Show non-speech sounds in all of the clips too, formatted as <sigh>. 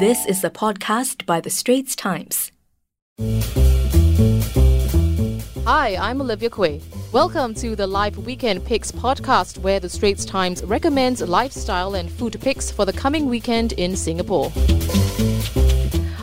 This is a podcast by The Straits Times. Hi, I'm Olivia Quay. Welcome to the Life Weekend Picks podcast, where the Straits Times recommends lifestyle and food picks for the coming weekend in Singapore.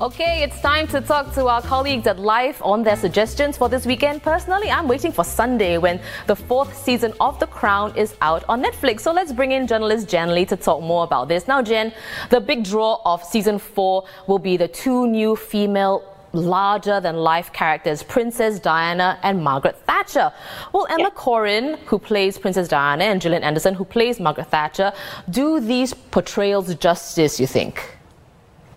Okay, it's time to talk to our colleagues at Life on their suggestions for this weekend. Personally, I'm waiting for Sunday when the fourth season of The Crown is out on Netflix. So let's bring in journalist Jan Lee to talk more about this. Now, Jen, the big draw of season four will be the two new female larger than life characters, Princess Diana and Margaret Thatcher. Will Emma yeah. Corrin, who plays Princess Diana, and Gillian Anderson, who plays Margaret Thatcher, do these portrayals justice, you think?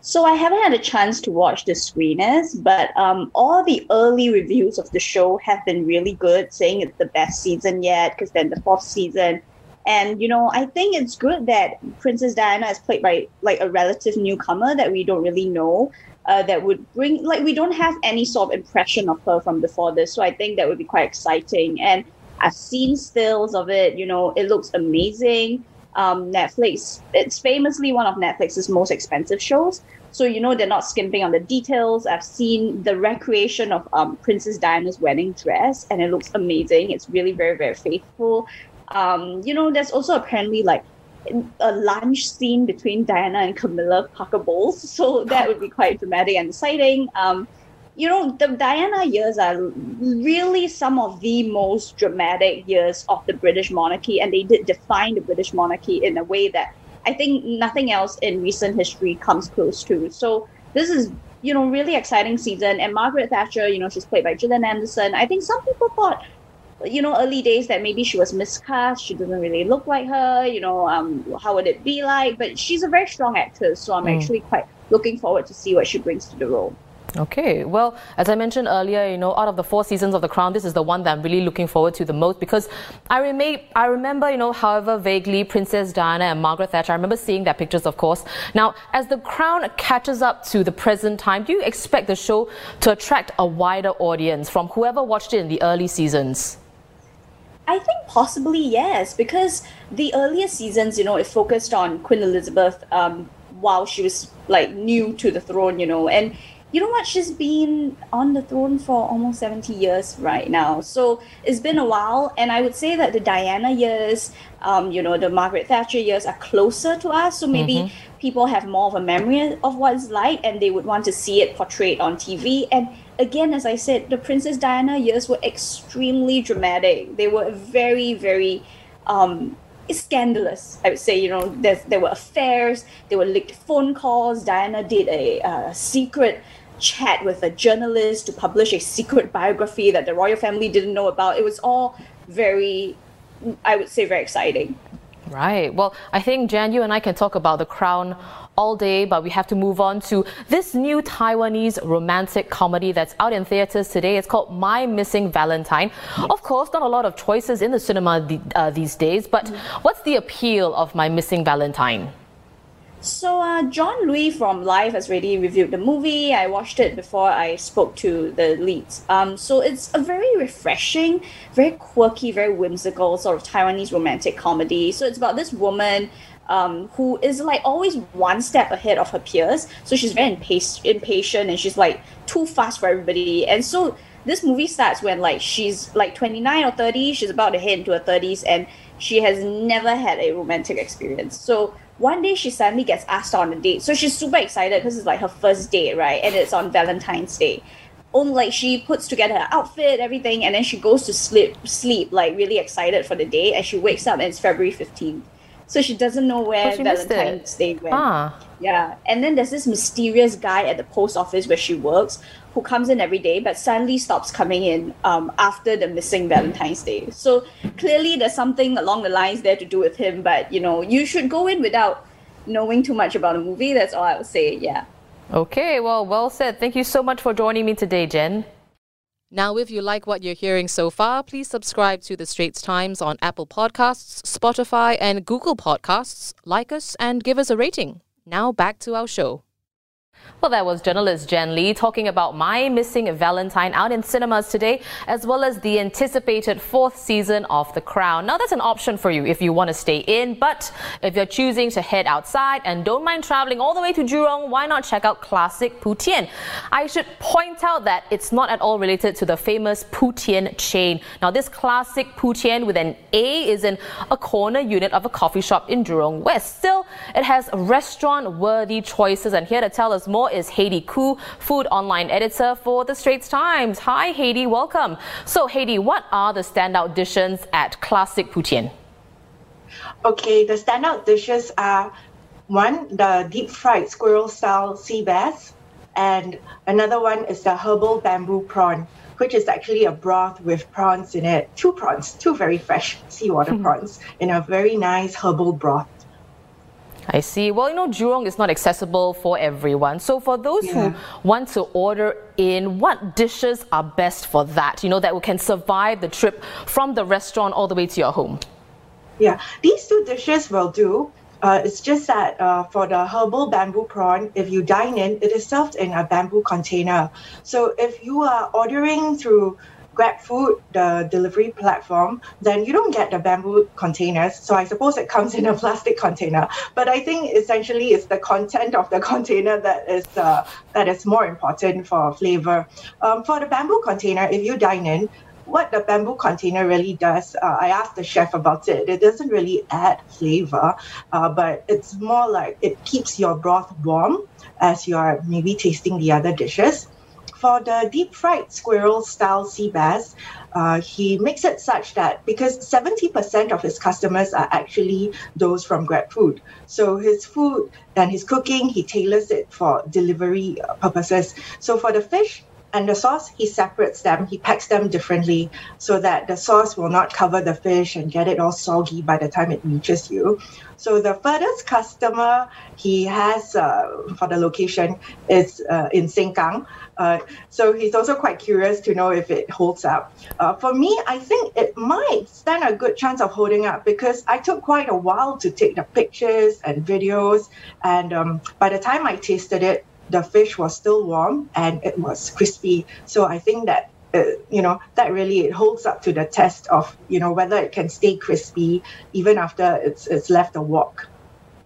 So I haven't had a chance to watch the screeners, but um, all the early reviews of the show have been really good, saying it's the best season yet, because then the fourth season. And you know, I think it's good that Princess Diana is played by like a relative newcomer that we don't really know. Uh, that would bring like we don't have any sort of impression of her from before this, so I think that would be quite exciting. And I've seen stills of it. You know, it looks amazing um, Netflix. It's famously one of Netflix's most expensive shows. So you know they're not skimping on the details. I've seen the recreation of um, Princess Diana's wedding dress, and it looks amazing. It's really very very faithful. Um, you know, there's also apparently like a lunch scene between Diana and Camilla Parker Bowles, <laughs> so that would be quite dramatic and exciting. Um, you know, the Diana years are really some of the most dramatic years of the British monarchy, and they did define the British monarchy in a way that I think nothing else in recent history comes close to. So this is, you know, really exciting season. And Margaret Thatcher, you know, she's played by Gillian Anderson. I think some people thought, you know, early days that maybe she was miscast. She doesn't really look like her. You know, um, how would it be like? But she's a very strong actress, so I'm mm. actually quite looking forward to see what she brings to the role. Okay, well, as I mentioned earlier, you know, out of the four seasons of The Crown, this is the one that I'm really looking forward to the most because I, rem- I remember, you know, however vaguely, Princess Diana and Margaret Thatcher, I remember seeing their pictures, of course. Now, as The Crown catches up to the present time, do you expect the show to attract a wider audience from whoever watched it in the early seasons? I think possibly yes, because the earlier seasons, you know, it focused on Queen Elizabeth um, while she was like new to the throne, you know, and you know what? She's been on the throne for almost 70 years right now. So it's been a while. And I would say that the Diana years, um, you know, the Margaret Thatcher years are closer to us. So maybe mm-hmm. people have more of a memory of what it's like and they would want to see it portrayed on TV. And again, as I said, the Princess Diana years were extremely dramatic. They were very, very. Um, scandalous. I would say, you know, there, there were affairs, there were leaked phone calls. Diana did a, a secret chat with a journalist to publish a secret biography that the royal family didn't know about. It was all very, I would say, very exciting. Right. Well, I think, Jan, you and I can talk about The Crown all day, but we have to move on to this new Taiwanese romantic comedy that's out in theaters today. It's called My Missing Valentine. Of course, not a lot of choices in the cinema uh, these days, but what's the appeal of My Missing Valentine? So uh, John Lui from Life has already reviewed the movie. I watched it before I spoke to the leads. Um, so it's a very refreshing, very quirky, very whimsical sort of Taiwanese romantic comedy. So it's about this woman um, who is like always one step ahead of her peers. So she's very impatient and she's like too fast for everybody. And so this movie starts when like she's like 29 or 30, she's about to head into her 30s and she has never had a romantic experience. So one day she suddenly gets asked on a date. So she's super excited because it's like her first date, right? And it's on Valentine's Day. Only like she puts together her outfit, everything, and then she goes to sleep, sleep like really excited for the day, and she wakes up and it's February fifteenth. So she doesn't know where oh, Valentine's Day went. Ah. Yeah. And then there's this mysterious guy at the post office where she works who comes in every day but suddenly stops coming in um, after the missing Valentine's Day. So clearly there's something along the lines there to do with him, but you know, you should go in without knowing too much about a movie. That's all I would say. Yeah. Okay, well, well said. Thank you so much for joining me today, Jan. Now, if you like what you're hearing so far, please subscribe to The Straits Times on Apple Podcasts, Spotify, and Google Podcasts. Like us and give us a rating. Now, back to our show. Well, that was journalist Jan Lee talking about My Missing Valentine out in cinemas today, as well as the anticipated fourth season of The Crown. Now, that's an option for you if you want to stay in, but if you're choosing to head outside and don't mind traveling all the way to Jurong, why not check out Classic Putian? I should point out that it's not at all related to the famous Putian chain. Now, this Classic Putian with an A is in a corner unit of a coffee shop in Jurong West. Still, it has restaurant worthy choices, and here to tell us more is Hedy Khoo, food online editor for The Straits Times. Hi, Hedy, welcome. So, Heidi, what are the standout dishes at Classic Putian? Okay, the standout dishes are one, the deep fried squirrel style sea bass, and another one is the herbal bamboo prawn, which is actually a broth with prawns in it. Two prawns, two very fresh seawater mm-hmm. prawns in a very nice herbal broth. I see. Well, you know, Jurong is not accessible for everyone. So, for those yeah. who want to order in, what dishes are best for that? You know, that we can survive the trip from the restaurant all the way to your home? Yeah, these two dishes will do. Uh, it's just that uh, for the herbal bamboo prawn, if you dine in, it is served in a bamboo container. So, if you are ordering through GrabFood, the delivery platform, then you don't get the bamboo containers. So I suppose it comes <laughs> in a plastic container. But I think essentially it's the content of the container that is uh, that is more important for flavor. Um, for the bamboo container, if you dine in, what the bamboo container really does, uh, I asked the chef about it. It doesn't really add flavor, uh, but it's more like it keeps your broth warm as you are maybe tasting the other dishes for the deep fried squirrel style sea bass, uh, he makes it such that because 70% of his customers are actually those from GrabFood. So his food and his cooking, he tailors it for delivery purposes. So for the fish, and the sauce, he separates them, he packs them differently so that the sauce will not cover the fish and get it all soggy by the time it reaches you. So the furthest customer he has uh, for the location is uh, in Sengkang. Uh, so he's also quite curious to know if it holds up. Uh, for me, I think it might stand a good chance of holding up because I took quite a while to take the pictures and videos. And um, by the time I tasted it, the fish was still warm and it was crispy. So I think that uh, you know that really it holds up to the test of you know whether it can stay crispy even after it's it's left a wok.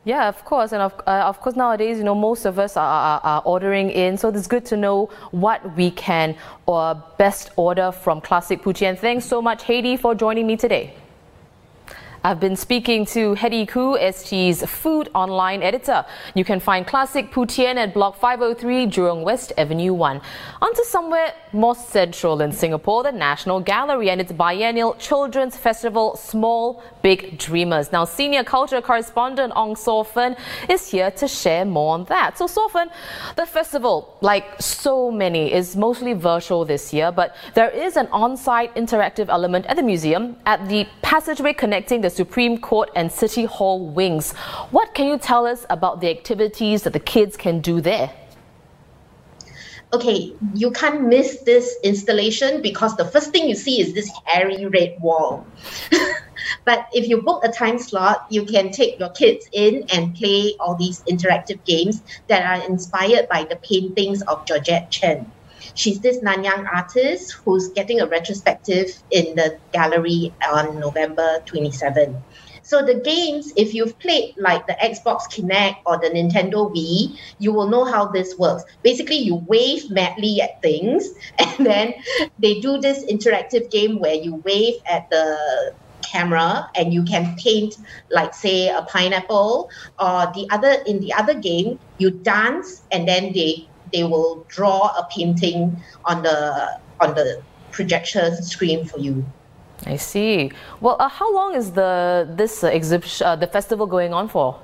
Yeah, of course, and of, uh, of course nowadays, you know, most of us are, are, are, ordering in, so it's good to know what we can or best order from Classic Putian. Thanks so much, Hedy, for joining me today. I've been speaking to Hedy Khoo, ST's food online editor. You can find Classic Putian at Block 503, Jurong West Avenue 1. On to somewhere more central in Singapore, the National Gallery and its biennial children's festival, Small Big Dreamers. Now, senior culture correspondent Ong Fern is here to share more on that. So, Fern, the festival, like so many, is mostly virtual this year, but there is an on-site interactive element at the museum at the passageway connecting the Supreme Court and City Hall wings. What can you tell us about the activities that the kids can do there? okay, you can't miss this installation because the first thing you see is this hairy red wall. <laughs> but if you book a time slot, you can take your kids in and play all these interactive games that are inspired by the paintings of Georgette Chen. She's this Nanyang artist who's getting a retrospective in the gallery on November 27. So the games, if you've played like the Xbox Kinect or the Nintendo Wii, you will know how this works. Basically, you wave madly at things, <laughs> and then they do this interactive game where you wave at the camera and you can paint like say a pineapple or the other in the other game you dance and then they they will draw a painting on the on the projection screen for you. I see. Well, uh, how long is the this uh, exhibition, uh, the festival going on for?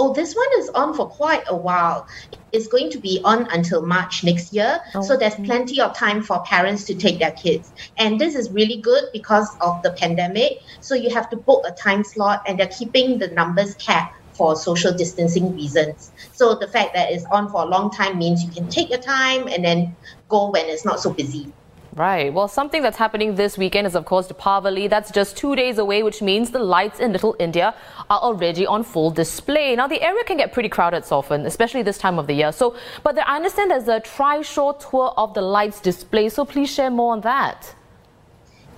Oh, this one is on for quite a while. It's going to be on until March next year. Oh, so there's plenty of time for parents to take their kids. And this is really good because of the pandemic. So you have to book a time slot and they're keeping the numbers capped for social distancing reasons. So the fact that it's on for a long time means you can take your time and then go when it's not so busy. Right. Well, something that's happening this weekend is, of course, Deepavali. That's just two days away, which means the lights in Little India are already on full display. Now, the area can get pretty crowded so often, especially this time of the year. So, but I understand there's a trishaw tour of the lights display. So, please share more on that.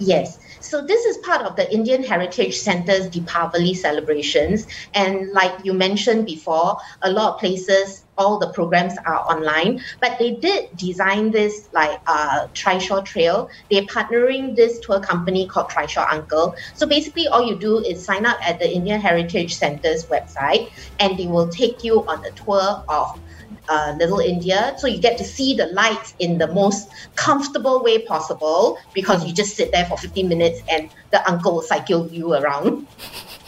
Yes. So this is part of the Indian Heritage Centre's Deepavali celebrations. And like you mentioned before, a lot of places, all the programs are online. But they did design this like uh, Trishaw Trail. They're partnering this tour company called Trishaw Uncle. So basically, all you do is sign up at the Indian Heritage Centre's website, and they will take you on a tour of uh, Little India. So you get to see the lights in the most comfortable way possible because you just sit there for 15 minutes and the uncle will cycle you around. <laughs>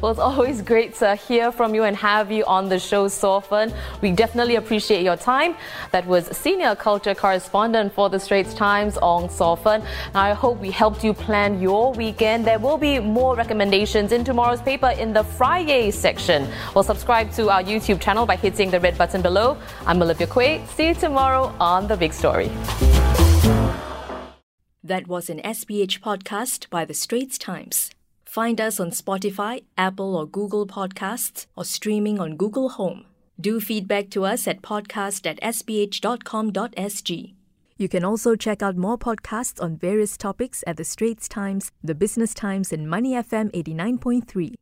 Well, it's always great to hear from you and have you on the show so often. We definitely appreciate your time. That was senior culture correspondent for the Straits Times, Ong Sor Fern. I hope we helped you plan your weekend. There will be more recommendations in tomorrow's paper in the Friday section. Well, subscribe to our YouTube channel by hitting the red button below. I'm Olivia Quay. See you tomorrow on The Big Story. That was an SPH podcast by the Straits Times. Find us on Spotify, Apple or Google Podcasts, or streaming on Google Home. Do feedback to us at podcast at sph.com.sg. You can also check out more podcasts on various topics at The Straits Times, The Business Times, and Money FM 89.3.